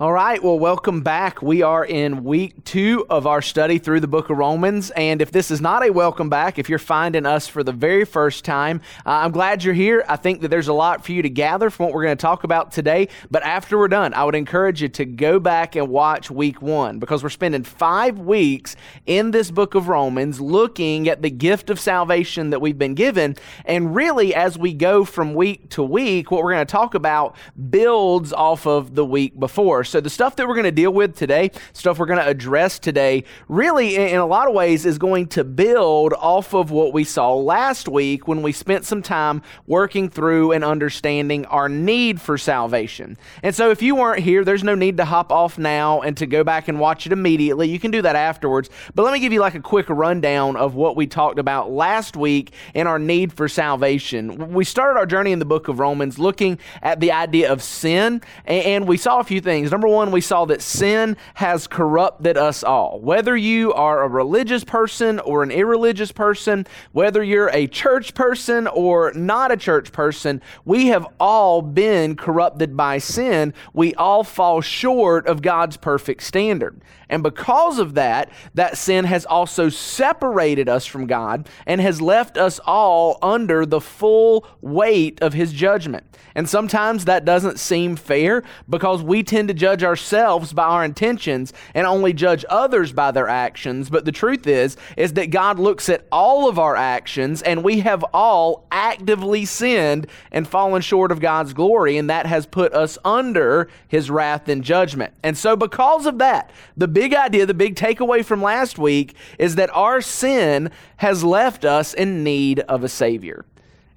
All right, well, welcome back. We are in week two of our study through the book of Romans. And if this is not a welcome back, if you're finding us for the very first time, uh, I'm glad you're here. I think that there's a lot for you to gather from what we're going to talk about today. But after we're done, I would encourage you to go back and watch week one because we're spending five weeks in this book of Romans looking at the gift of salvation that we've been given. And really, as we go from week to week, what we're going to talk about builds off of the week before. So the stuff that we're going to deal with today, stuff we're going to address today, really in a lot of ways is going to build off of what we saw last week when we spent some time working through and understanding our need for salvation. And so if you weren't here, there's no need to hop off now and to go back and watch it immediately. You can do that afterwards. But let me give you like a quick rundown of what we talked about last week in our need for salvation. We started our journey in the book of Romans looking at the idea of sin, and we saw a few things. Number one, we saw that sin has corrupted us all. Whether you are a religious person or an irreligious person, whether you're a church person or not a church person, we have all been corrupted by sin. We all fall short of God's perfect standard. And because of that, that sin has also separated us from God and has left us all under the full weight of His judgment. And sometimes that doesn't seem fair because we tend to judge ourselves by our intentions and only judge others by their actions. But the truth is, is that God looks at all of our actions and we have all actively sinned and fallen short of God's glory. And that has put us under his wrath and judgment. And so because of that, the big idea, the big takeaway from last week is that our sin has left us in need of a Savior.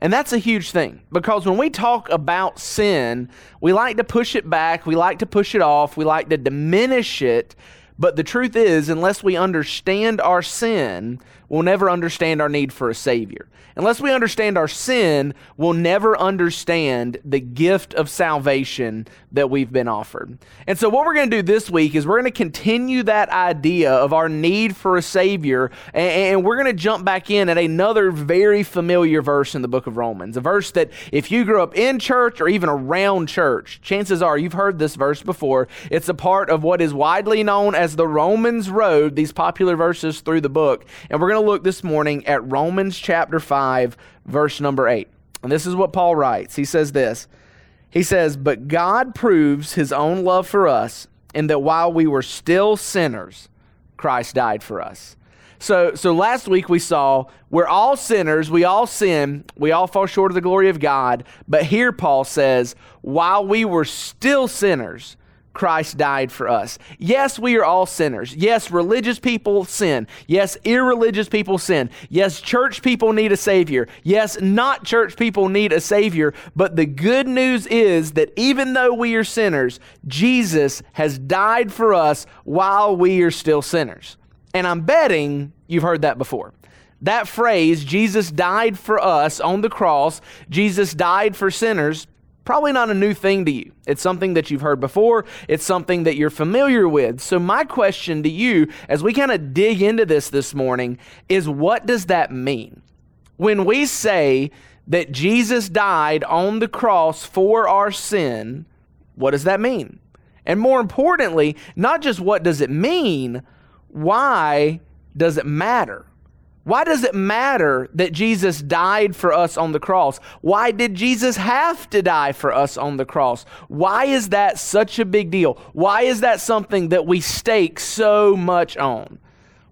And that's a huge thing because when we talk about sin, we like to push it back, we like to push it off, we like to diminish it. But the truth is, unless we understand our sin, we'll never understand our need for a Savior. Unless we understand our sin, we'll never understand the gift of salvation that we've been offered. And so, what we're going to do this week is we're going to continue that idea of our need for a Savior, and, we're going to jump back in at another very familiar verse in the book of Romans. A verse that, if you grew up in church or even around church, chances are you've heard this verse before. It's a part of what is widely known as the Romans Road, these popular verses through the book. And we're going to look this morning at Romans chapter 5, verse number 8. And this is what Paul writes. He says this He says, But God proves his own love for us in that while we were still sinners, Christ died for us. So, so last week we saw we're all sinners, we all sin, we all fall short of the glory of God. But here Paul says, while we were still sinners, Christ died for us. Yes, we are all sinners. Yes, religious people sin. Yes, irreligious people sin. Yes, church people need a Savior. Yes, not church people need a Savior. But the good news is that even though we are sinners, Jesus has died for us while we are still sinners. And I'm betting you've heard that before. That phrase, Jesus died for us on the cross, Jesus died for sinners, probably not a new thing to you. It's something that you've heard before, it's something that you're familiar with. So, my question to you as we kind of dig into this this morning is what does that mean? When we say that Jesus died on the cross for our sin, what does that mean? And more importantly, not just what does it mean, why does it matter? Why does it matter that Jesus died for us on the cross? Why did Jesus have to die for us on the cross? Why is that such a big deal? Why is that something that we stake so much on?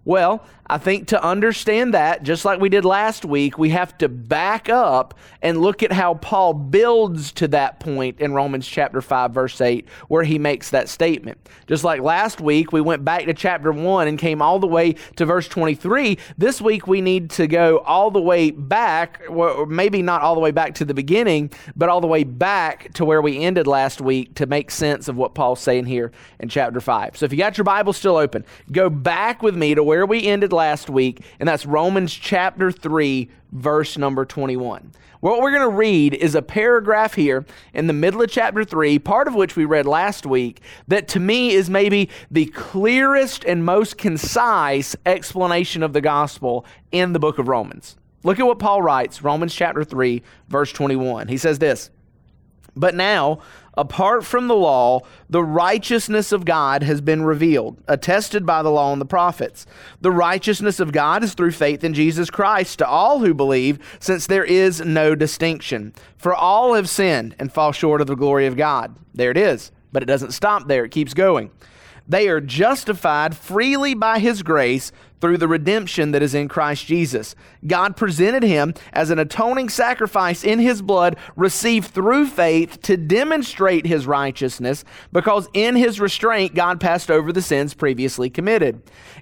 Well, I think to understand that, just like we did last week, we have to back up and look at how Paul builds to that point in Romans chapter 5, verse 8, where he makes that statement. Just like last week, we went back to chapter 1 and came all the way to verse 23. This week, we need to go all the way back, or maybe not all the way back to the beginning, but all the way back to where we ended last week to make sense of what Paul's saying here in chapter 5. So if you got your Bible still open, go back with me to where we ended last week, and that's Romans chapter 3, verse number 21. What we're going to read is a paragraph here in the middle of chapter 3, part of which we read last week, that to me is maybe the clearest and most concise explanation of the gospel in the book of Romans. Look at what Paul writes, Romans chapter 3, verse 21. He says this But now, apart from the law, the righteousness of God has been revealed, attested by the law and the prophets. The righteousness of God is through faith in Jesus Christ to all who believe, since there is no distinction. For all have sinned and fall short of the glory of God. There it is. But it doesn't stop there, it keeps going. They are justified freely by his grace through the redemption that is in Christ Jesus. God presented him as an atoning sacrifice in his blood, received through faith to demonstrate his righteousness, because in his restraint, God passed over the sins previously committed.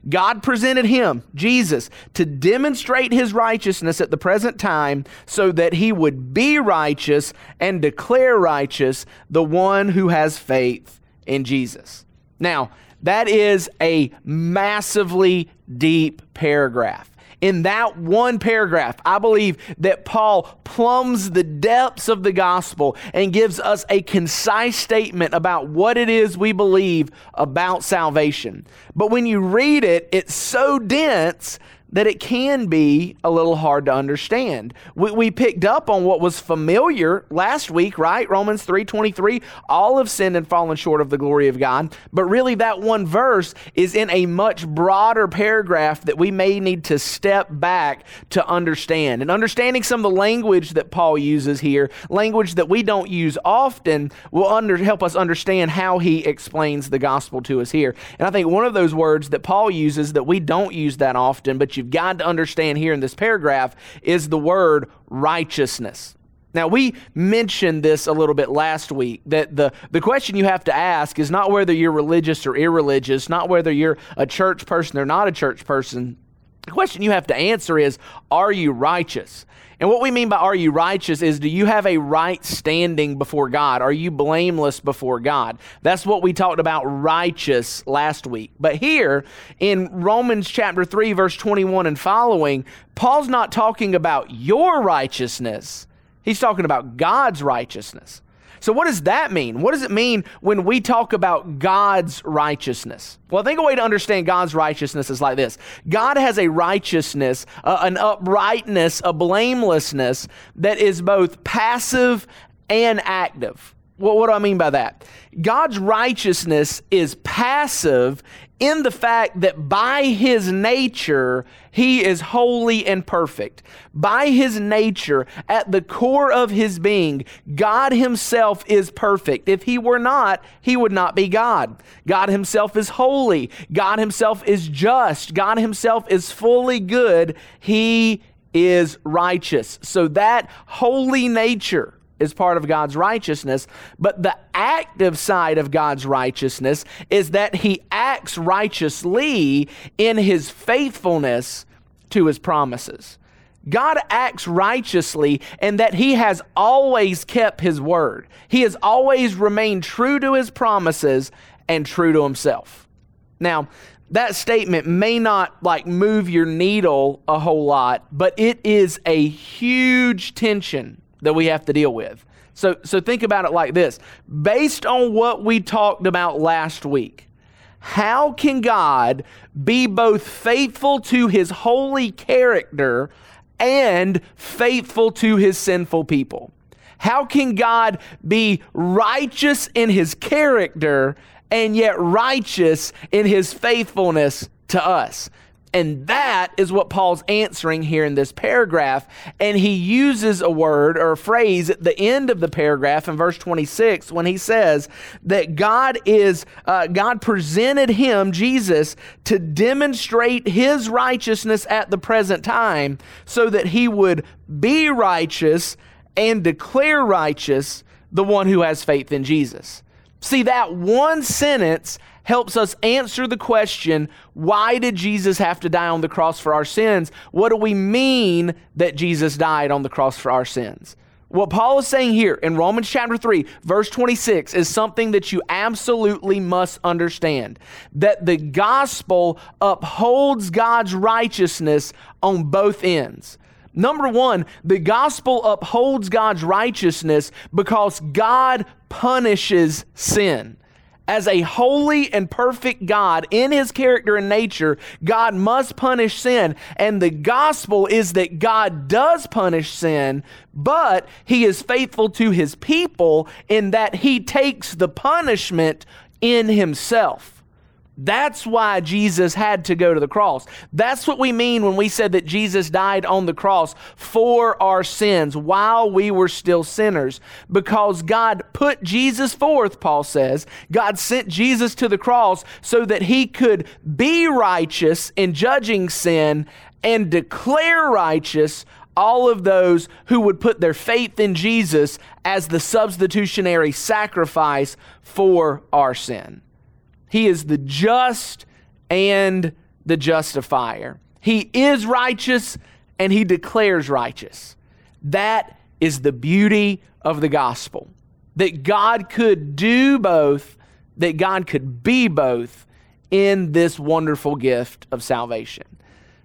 God presented him, Jesus, to demonstrate his righteousness at the present time so that he would be righteous and declare righteous the one who has faith in Jesus. Now, that is a massively deep paragraph. In that one paragraph, I believe that Paul plumbs the depths of the gospel and gives us a concise statement about what it is we believe about salvation. But when you read it, it's so dense that it can be a little hard to understand. We, we, picked up on what was familiar last week, right? Romans 3:23, all have sinned and fallen short of the glory of God. But really that one verse is in a much broader paragraph that we may need to step back to understand. And understanding some of the language that Paul uses here, language that we don't use often, will under, help us understand how he explains the gospel to us here. And I think one of those words that Paul uses that we don't use that often, but you you've got to understand here in this paragraph is the word righteousness. Now, we mentioned this a little bit last week that the, the question you have to ask is not whether you're religious or irreligious, not whether you're a church person or not a church person. The question you have to answer is Are you righteous? And what we mean by are you righteous is do you have a right standing before God? Are you blameless before God? That's what we talked about righteous last week. But here in Romans chapter 3, verse 21 and following, Paul's not talking about your righteousness, he's talking about God's righteousness. So, what does that mean? What does it mean when we talk about God's righteousness? Well, I think a way to understand God's righteousness is like this God has a righteousness, uh, an uprightness, a blamelessness that is both passive and active. Well, what do I mean by that? God's righteousness is passive in the fact that by his nature, he is holy and perfect. By his nature, at the core of his being, God himself is perfect. If he were not, he would not be God. God himself is holy. God himself is just. God himself is fully good. He is righteous. So that holy nature, is part of God's righteousness, but the active side of God's righteousness is that he acts righteously in his faithfulness to his promises. God acts righteously and that he has always kept his word. He has always remained true to his promises and true to himself. Now, that statement may not like move your needle a whole lot, but it is a huge tension that we have to deal with. So, so think about it like this based on what we talked about last week, how can God be both faithful to his holy character and faithful to his sinful people? How can God be righteous in his character and yet righteous in his faithfulness to us? And that is what Paul's answering here in this paragraph. And he uses a word or a phrase at the end of the paragraph in verse 26 when he says that God is, uh, God presented him, Jesus, to demonstrate his righteousness at the present time so that he would be righteous and declare righteous the one who has faith in Jesus. See, that one sentence helps us answer the question why did Jesus have to die on the cross for our sins? What do we mean that Jesus died on the cross for our sins? What Paul is saying here in Romans chapter 3, verse 26, is something that you absolutely must understand that the gospel upholds God's righteousness on both ends. Number one, the gospel upholds God's righteousness because God punishes sin. As a holy and perfect God in his character and nature, God must punish sin. And the gospel is that God does punish sin, but he is faithful to his people in that he takes the punishment in himself. That's why Jesus had to go to the cross. That's what we mean when we said that Jesus died on the cross for our sins while we were still sinners. Because God put Jesus forth, Paul says. God sent Jesus to the cross so that he could be righteous in judging sin and declare righteous all of those who would put their faith in Jesus as the substitutionary sacrifice for our sin. He is the just and the justifier. He is righteous and he declares righteous. That is the beauty of the gospel. That God could do both, that God could be both in this wonderful gift of salvation.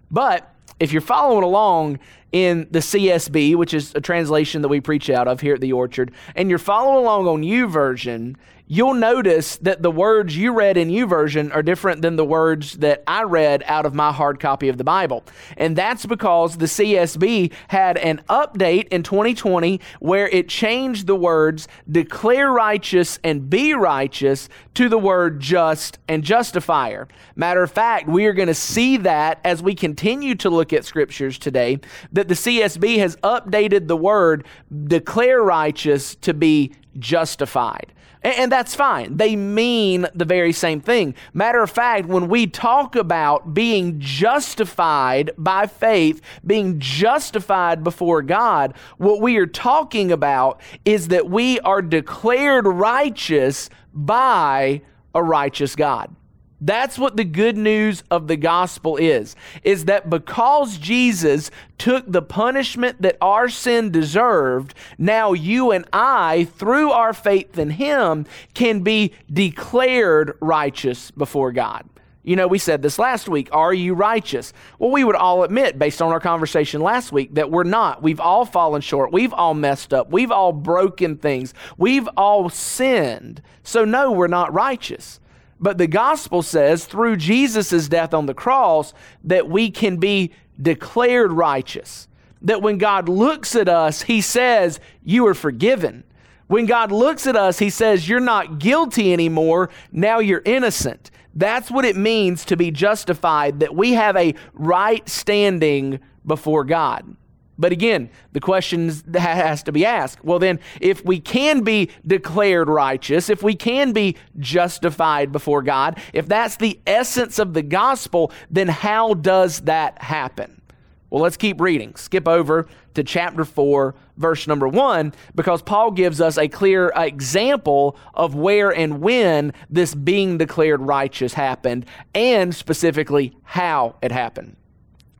But if you're following along in the CSB, which is a translation that we preach out of here at the Orchard, and you're following along on U YouVersion, you'll notice that the words you read in U YouVersion are different than the words that I read out of my hard copy of the Bible. And that's because the CSB had an update in 2020 where it changed the words declare righteous and be righteous to the word just and justifier. Matter of fact, we are going to see that as we continue to look at scriptures today, that the CSB has updated the word declare righteous to be justified. And that's fine. They mean the very same thing. Matter of fact, when we talk about being justified by faith, being justified before God, what we are talking about is that we are declared righteous by a righteous God. That's what the good news of the gospel is is that because Jesus took the punishment that our sin deserved, now you and I through our faith in him can be declared righteous before God. You know, we said this last week. Are you righteous? Well, we would all admit, based on our conversation last week, that we're not. We've all fallen short. We've all messed up. We've all broken things. We've all sinned. So, no, we're not righteous. But the gospel says through Jesus' death on the cross that we can be declared righteous. That when God looks at us, he says, You are forgiven. When God looks at us, he says, You're not guilty anymore. Now you're innocent. That's what it means to be justified, that we have a right standing before God. But again, the question has to be asked. Well, then, if we can be declared righteous, if we can be justified before God, if that's the essence of the gospel, then how does that happen? Well, let's keep reading. Skip over to chapter 4, verse number 1, because Paul gives us a clear example of where and when this being declared righteous happened, and specifically how it happened.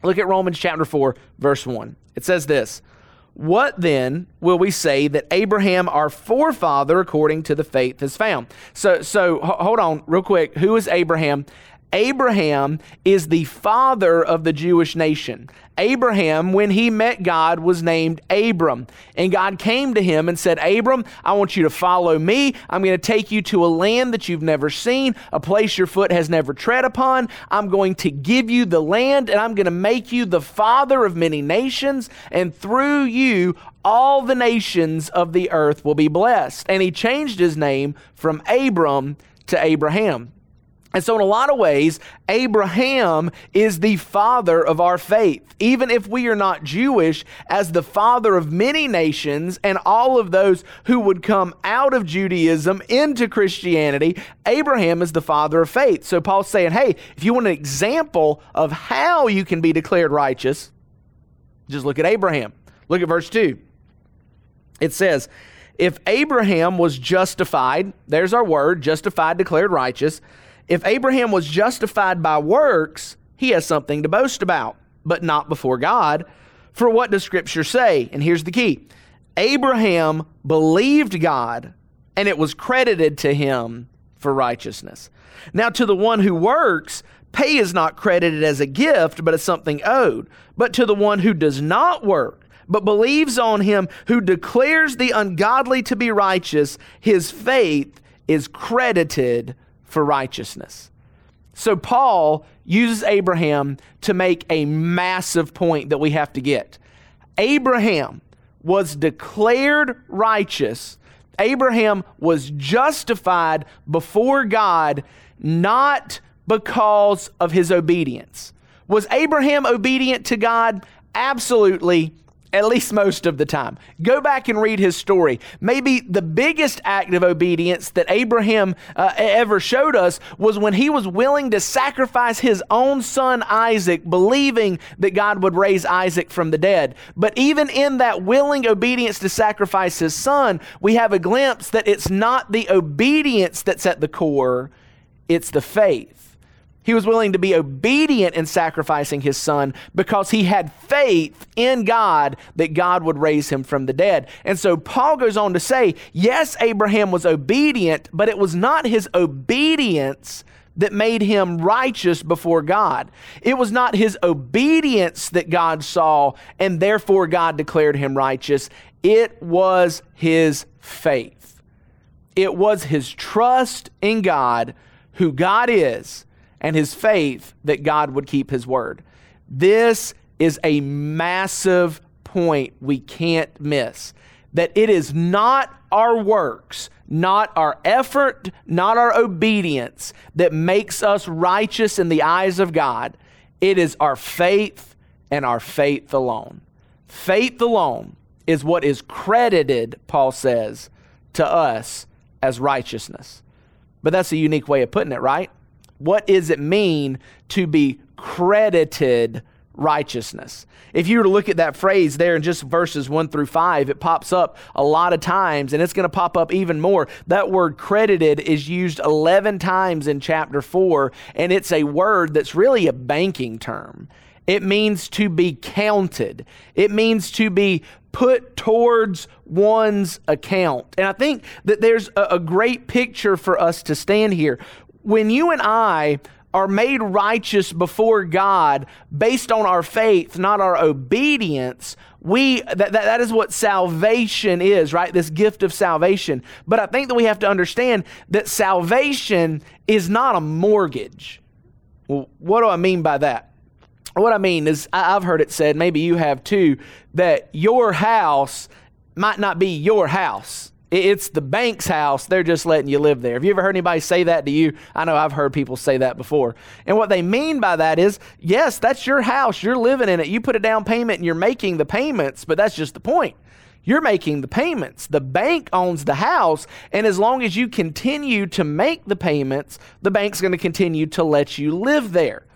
Look at Romans chapter 4, verse 1. It says this What then will we say that Abraham, our forefather, according to the faith, has found? So, so hold on real quick. Who is Abraham? Abraham is the father of the Jewish nation. Abraham, when he met God, was named Abram. And God came to him and said, Abram, I want you to follow me. I'm going to take you to a land that you've never seen, a place your foot has never tread upon. I'm going to give you the land, and I'm going to make you the father of many nations. And through you, all the nations of the earth will be blessed. And he changed his name from Abram to Abraham. And so, in a lot of ways, Abraham is the father of our faith. Even if we are not Jewish, as the father of many nations and all of those who would come out of Judaism into Christianity, Abraham is the father of faith. So, Paul's saying, hey, if you want an example of how you can be declared righteous, just look at Abraham. Look at verse 2. It says, If Abraham was justified, there's our word, justified, declared righteous if Abraham was justified by works, he has something to boast about, but not before God. For what does Scripture say? And here's the key Abraham believed God, and it was credited to him for righteousness. Now, to the one who works, pay is not credited as a gift, but as something owed. But to the one who does not work, but believes on him who declares the ungodly to be righteous, his faith is credited for righteousness. So Paul uses Abraham to make a massive point that we have to get. Abraham was declared righteous. Abraham was justified before God not because of his obedience. Was Abraham obedient to God? Absolutely at least most of the time. Go back and read his story. Maybe the biggest act of obedience that Abraham uh, ever showed us was when he was willing to sacrifice his own son Isaac, believing that God would raise Isaac from the dead. But even in that willing obedience to sacrifice his son, we have a glimpse that it's not the obedience that's at the core, it's the faith. He was willing to be obedient in sacrificing his son because he had faith in God that God would raise him from the dead. And so Paul goes on to say, yes, Abraham was obedient, but it was not his obedience that made him righteous before God. It was not his obedience that God saw and therefore God declared him righteous. It was his faith. It was his trust in God, who God is and his faith that God would keep his word. This is a massive point we can't miss. That it is not our works, not our effort, not our obedience that makes us righteous in the eyes of God. It is our faith and our faith alone. Faith alone is what is credited, Paul says, to us as righteousness. But that's a unique way of putting it, right? What does it mean to be credited righteousness? If you were to look at that phrase there in just verses one through five, it pops up a lot of times and it's going to pop up even more. That word credited is used 11 times in chapter four, and it's a word that's really a banking term. It means to be counted. It means to be put towards one's account. And I think that there's a, a, great picture for us to stand here when you and I are made righteous before God based on our faith, not our obedience, we that, that, that is what salvation is, right? This gift of salvation. But I think that we have to understand that salvation is not a mortgage. Well, what do I mean by that? What I mean is, I've heard it said, maybe you have too, that your house might not be your house it's the bank's house. They're just letting you live there. Have you ever heard anybody say that to you? I know I've heard people say that before. And what they mean by that is, yes, that's your house. You're living in it. You put a down payment and you're making the payments, but that's just the point. You're making the payments. The bank owns the house. And as long as you continue to make the payments, the bank's going to continue to let you live there.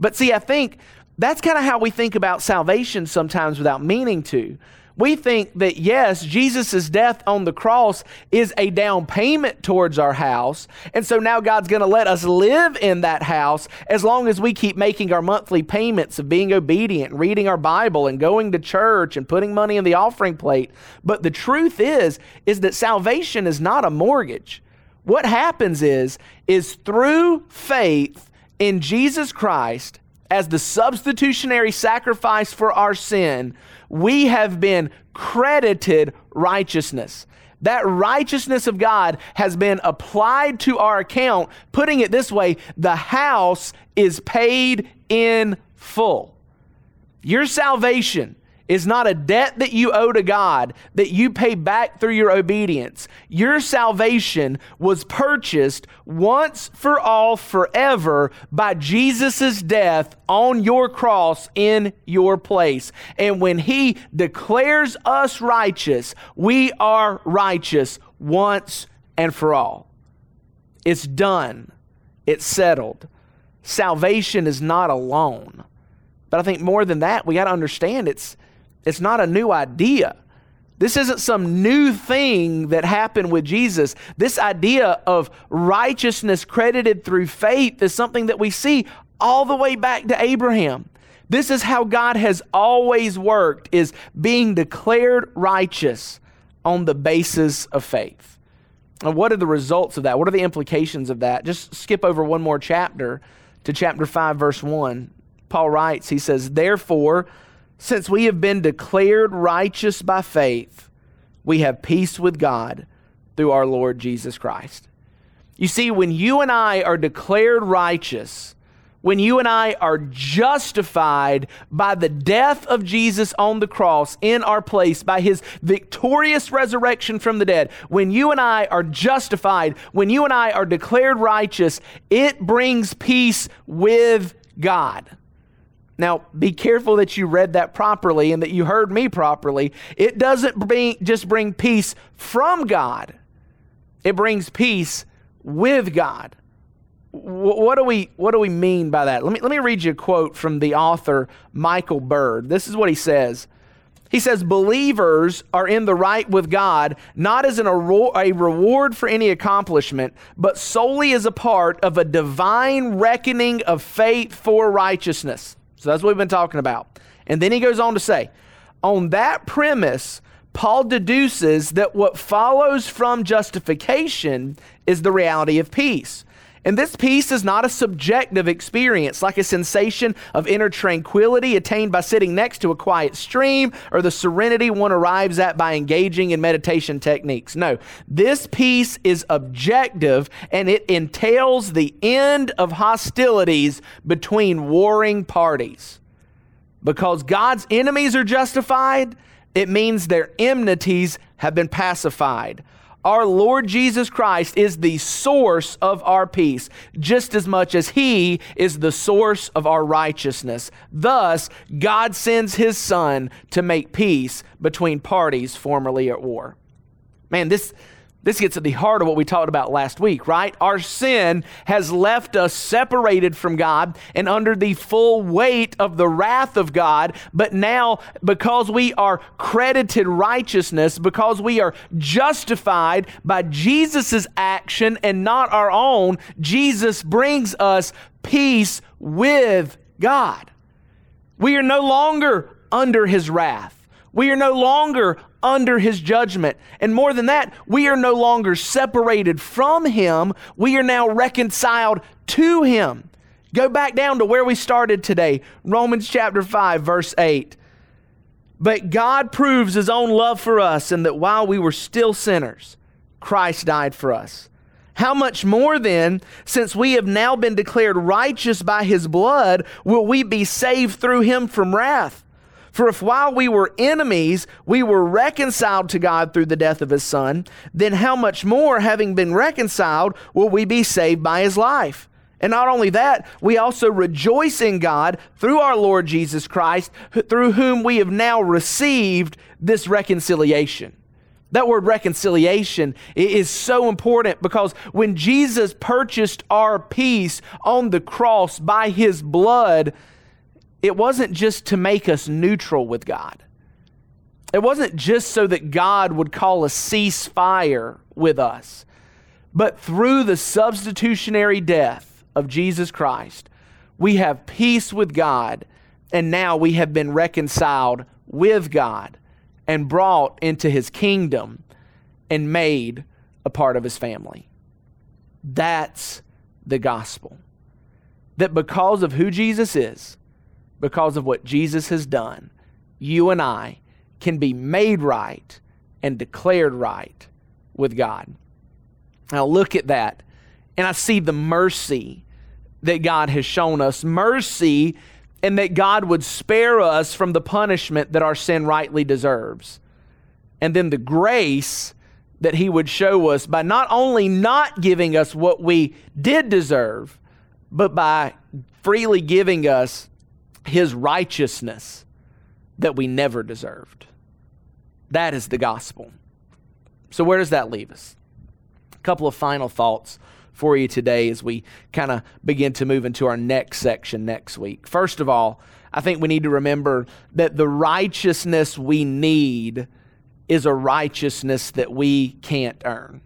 But see, I think that's kind of how we think about salvation sometimes without meaning to we think that yes, Jesus' death on the cross is a down payment towards our house. And so now God's going to let us live in that house as long as we keep making our monthly payments of being obedient, reading our Bible, and going to church and putting money in the offering plate. But the truth is, is that salvation is not a mortgage. What happens is, is through faith in Jesus Christ as the substitutionary sacrifice for our sin, we have been credited righteousness. That righteousness of God has been applied to our account. Putting it this way, the house is paid in full. Your salvation is not a debt that you owe to God that you pay back through your obedience. Your salvation was purchased once for all forever by Jesus' death on your cross in your place. And when he declares us righteous, we are righteous once and for all. It's done. It's settled. Salvation is not a loan. But I think more than that, we got to understand it's it's not a new idea. This isn't some new thing that happened with Jesus. This idea of righteousness credited through faith is something that we see all the way back to Abraham. This is how God has always worked is being declared righteous on the basis of faith. And what are the results of that? What are the implications of that? Just skip over one more chapter to chapter 5 verse 1. Paul writes, he says, "Therefore, since we have been declared righteous by faith, we have peace with God through our Lord Jesus Christ. You see, when you and I are declared righteous, when you and I are justified by the death of Jesus on the cross in our place, by his victorious resurrection from the dead, when you and I are justified, when you and I are declared righteous, it brings peace with God. Now, be careful that you read that properly and that you heard me properly. It doesn't bring, just bring peace from God, it brings peace with God. What do, we, what do we mean by that? Let me, let me read you a quote from the author Michael Bird. This is what he says. He says, Believers are in the right with God, not as an, a reward for any accomplishment, but solely as a part of a divine reckoning of faith for righteousness. So that's what we've been talking about. And then he goes on to say, on that premise, Paul deduces that what follows from justification is the reality of peace. And this peace is not a subjective experience, like a sensation of inner tranquility attained by sitting next to a quiet stream or the serenity one arrives at by engaging in meditation techniques. No, this peace is objective and it entails the end of hostilities between warring parties. Because God's enemies are justified, it means their enmities have been pacified our Lord Jesus Christ is the source of our peace, just as much as He is the source of our righteousness. Thus, God sends His Son to make peace between parties formerly at war. Man, this this gets at the heart of what we talked about last week, right? Our sin has left us separated from God and under the full weight of the wrath of God. But now, because we are credited righteousness, because we are justified by Jesus' action and not our own, Jesus brings us peace with God. We are no longer under his wrath. We are no longer under his judgment. And more than that, we are no longer separated from him. We are now reconciled to him. Go back down to where we started today Romans chapter 5, verse 8. But God proves his own love for us, and that while we were still sinners, Christ died for us. How much more then, since we have now been declared righteous by his blood, will we be saved through him from wrath? For if while we were enemies, we were reconciled to God through the death of his Son, then how much more, having been reconciled, will we be saved by his life? And not only that, we also rejoice in God through our Lord Jesus Christ, through whom we have now received this reconciliation. That word reconciliation is so important because when Jesus purchased our peace on the cross by his blood, it wasn't just to make us neutral with God. It wasn't just so that God would call a ceasefire with us, but through the substitutionary death of Jesus Christ, we have peace with God, and now we have been reconciled with God and brought into his kingdom and made a part of his family. That's the gospel. That because of who Jesus is, because of what Jesus has done, you and I can be made right and declared right with God. Now, look at that, and I see the mercy that God has shown us. Mercy, and that God would spare us from the punishment that our sin rightly deserves. And then the grace that He would show us by not only not giving us what we did deserve, but by freely giving us his righteousness that we never deserved. That is the gospel. So, where does that leave us? A couple of final thoughts for you today as we kind of begin to move into our next section next week. First of all, I think we need to remember that the righteousness we need is a righteousness that we can't earn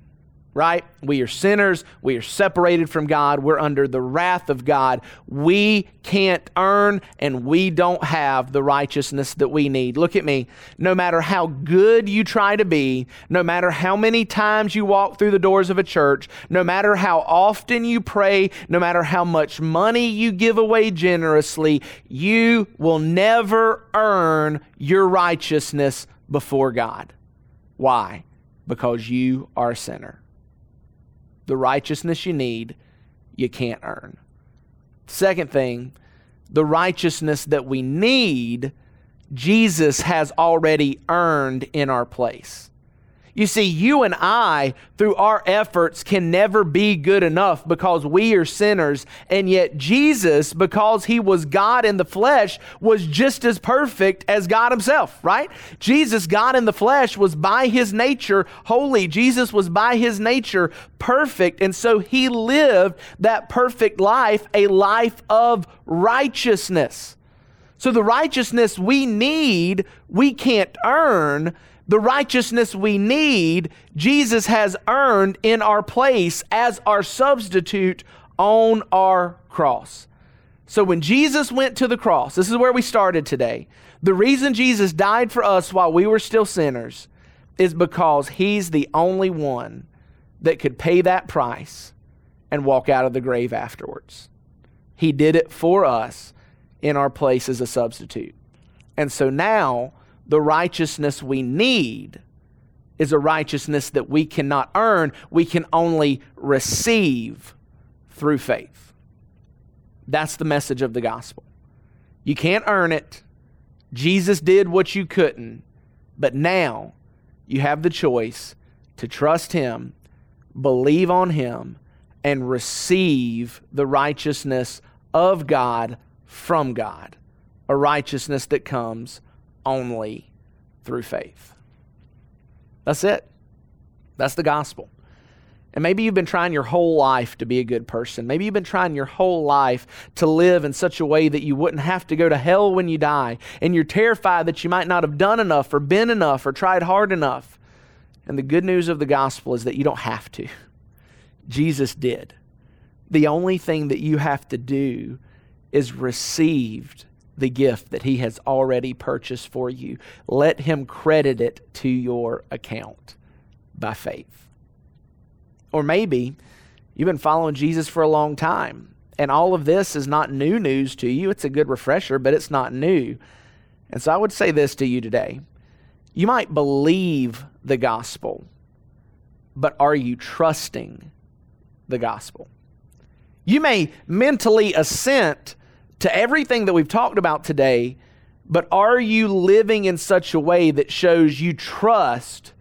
right? We are sinners. We are separated from God. We're under the wrath of God. We can't earn and we don't have the righteousness that we need. Look at me. No matter how good you try to be, no matter how many times you walk through the doors of a church, no matter how often you pray, no matter how much money you give away generously, you will never earn your righteousness before God. Why? Because you are a sinner. The righteousness you need, you can't earn. Second thing, the righteousness that we need, Jesus has already earned in our place. You see, you and I, through our efforts, can never be good enough because we are sinners. And yet, Jesus, because he was God in the flesh, was just as perfect as God himself, right? Jesus, God in the flesh, was by his nature holy. Jesus was by his nature perfect. And so he lived that perfect life, a life of righteousness. So the righteousness we need, we can't earn the righteousness we need, Jesus has earned in our place as our substitute on our cross. So when Jesus went to the cross, this is where we started today. The reason Jesus died for us while we were still sinners is because he's the only one that could pay that price and walk out of the grave afterwards. He did it for us in our place as a substitute. And so now the righteousness we need is a righteousness that we cannot earn, we can only receive through faith. That's the message of the gospel. You can't earn it. Jesus did what you couldn't, but now you have the choice to trust Him, believe on Him, and receive the righteousness of God from God, a righteousness that comes only through faith. That's it. That's the gospel. And maybe you've been trying your whole life to be a good person. Maybe you've been trying your whole life to live in such a way that you wouldn't have to go to hell when you die. And you're terrified that you might not have done enough or been enough or tried hard enough. And the good news of the gospel is that you don't have to. Jesus did. The only thing that you have to do is received the gift that He has already purchased for you. Let Him credit it to your account by faith. Or maybe you've been following Jesus for a long time, and all of this is not new news to you. It's a good refresher, but it's not new. And so I would say this to you today you might believe the gospel, but are you trusting the gospel? You may mentally assent to everything that we've talked about today, but are you living in such a way that shows you trust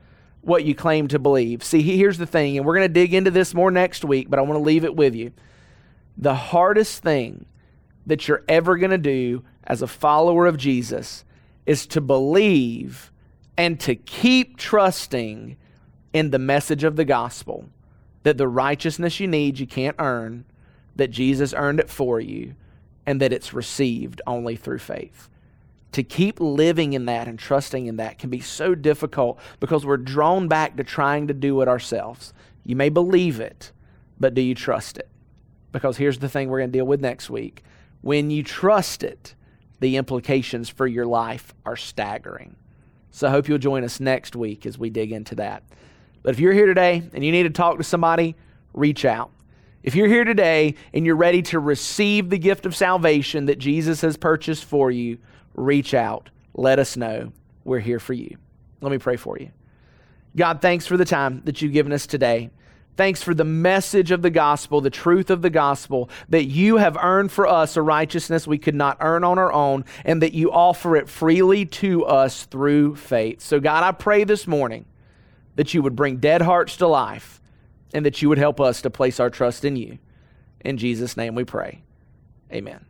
what you claim to believe? See, here's the thing, and we're going to dig into this more next week, but I want to leave it with you. The hardest thing that you're ever going to do as a follower of Jesus is to believe and to keep trusting in the message of the gospel that the righteousness you need you can't earn, that Jesus earned it for you and that it's received only through faith. To keep living in that and trusting in that can be so difficult because we're drawn back to trying to do it ourselves. You may believe it, but do you trust it? Because here's the thing we're going to deal with next week. When you trust it, the implications for your life are staggering. So I hope you'll join us next week as we dig into that. But if you're here today and you need to talk to somebody, reach out. If you're here today and you're ready to receive the gift of salvation that Jesus has purchased for you, reach out. Let us know. We're here for you. Let me pray for you. God, thanks for the time that you've given us today. Thanks for the message of the gospel, the truth of the gospel, that you have earned for us a righteousness we could not earn on our own, and that you offer it freely to us through faith. So, God, I pray this morning that you would bring dead hearts to life and that you would help us to place our trust in you. In Jesus' name we pray. Amen.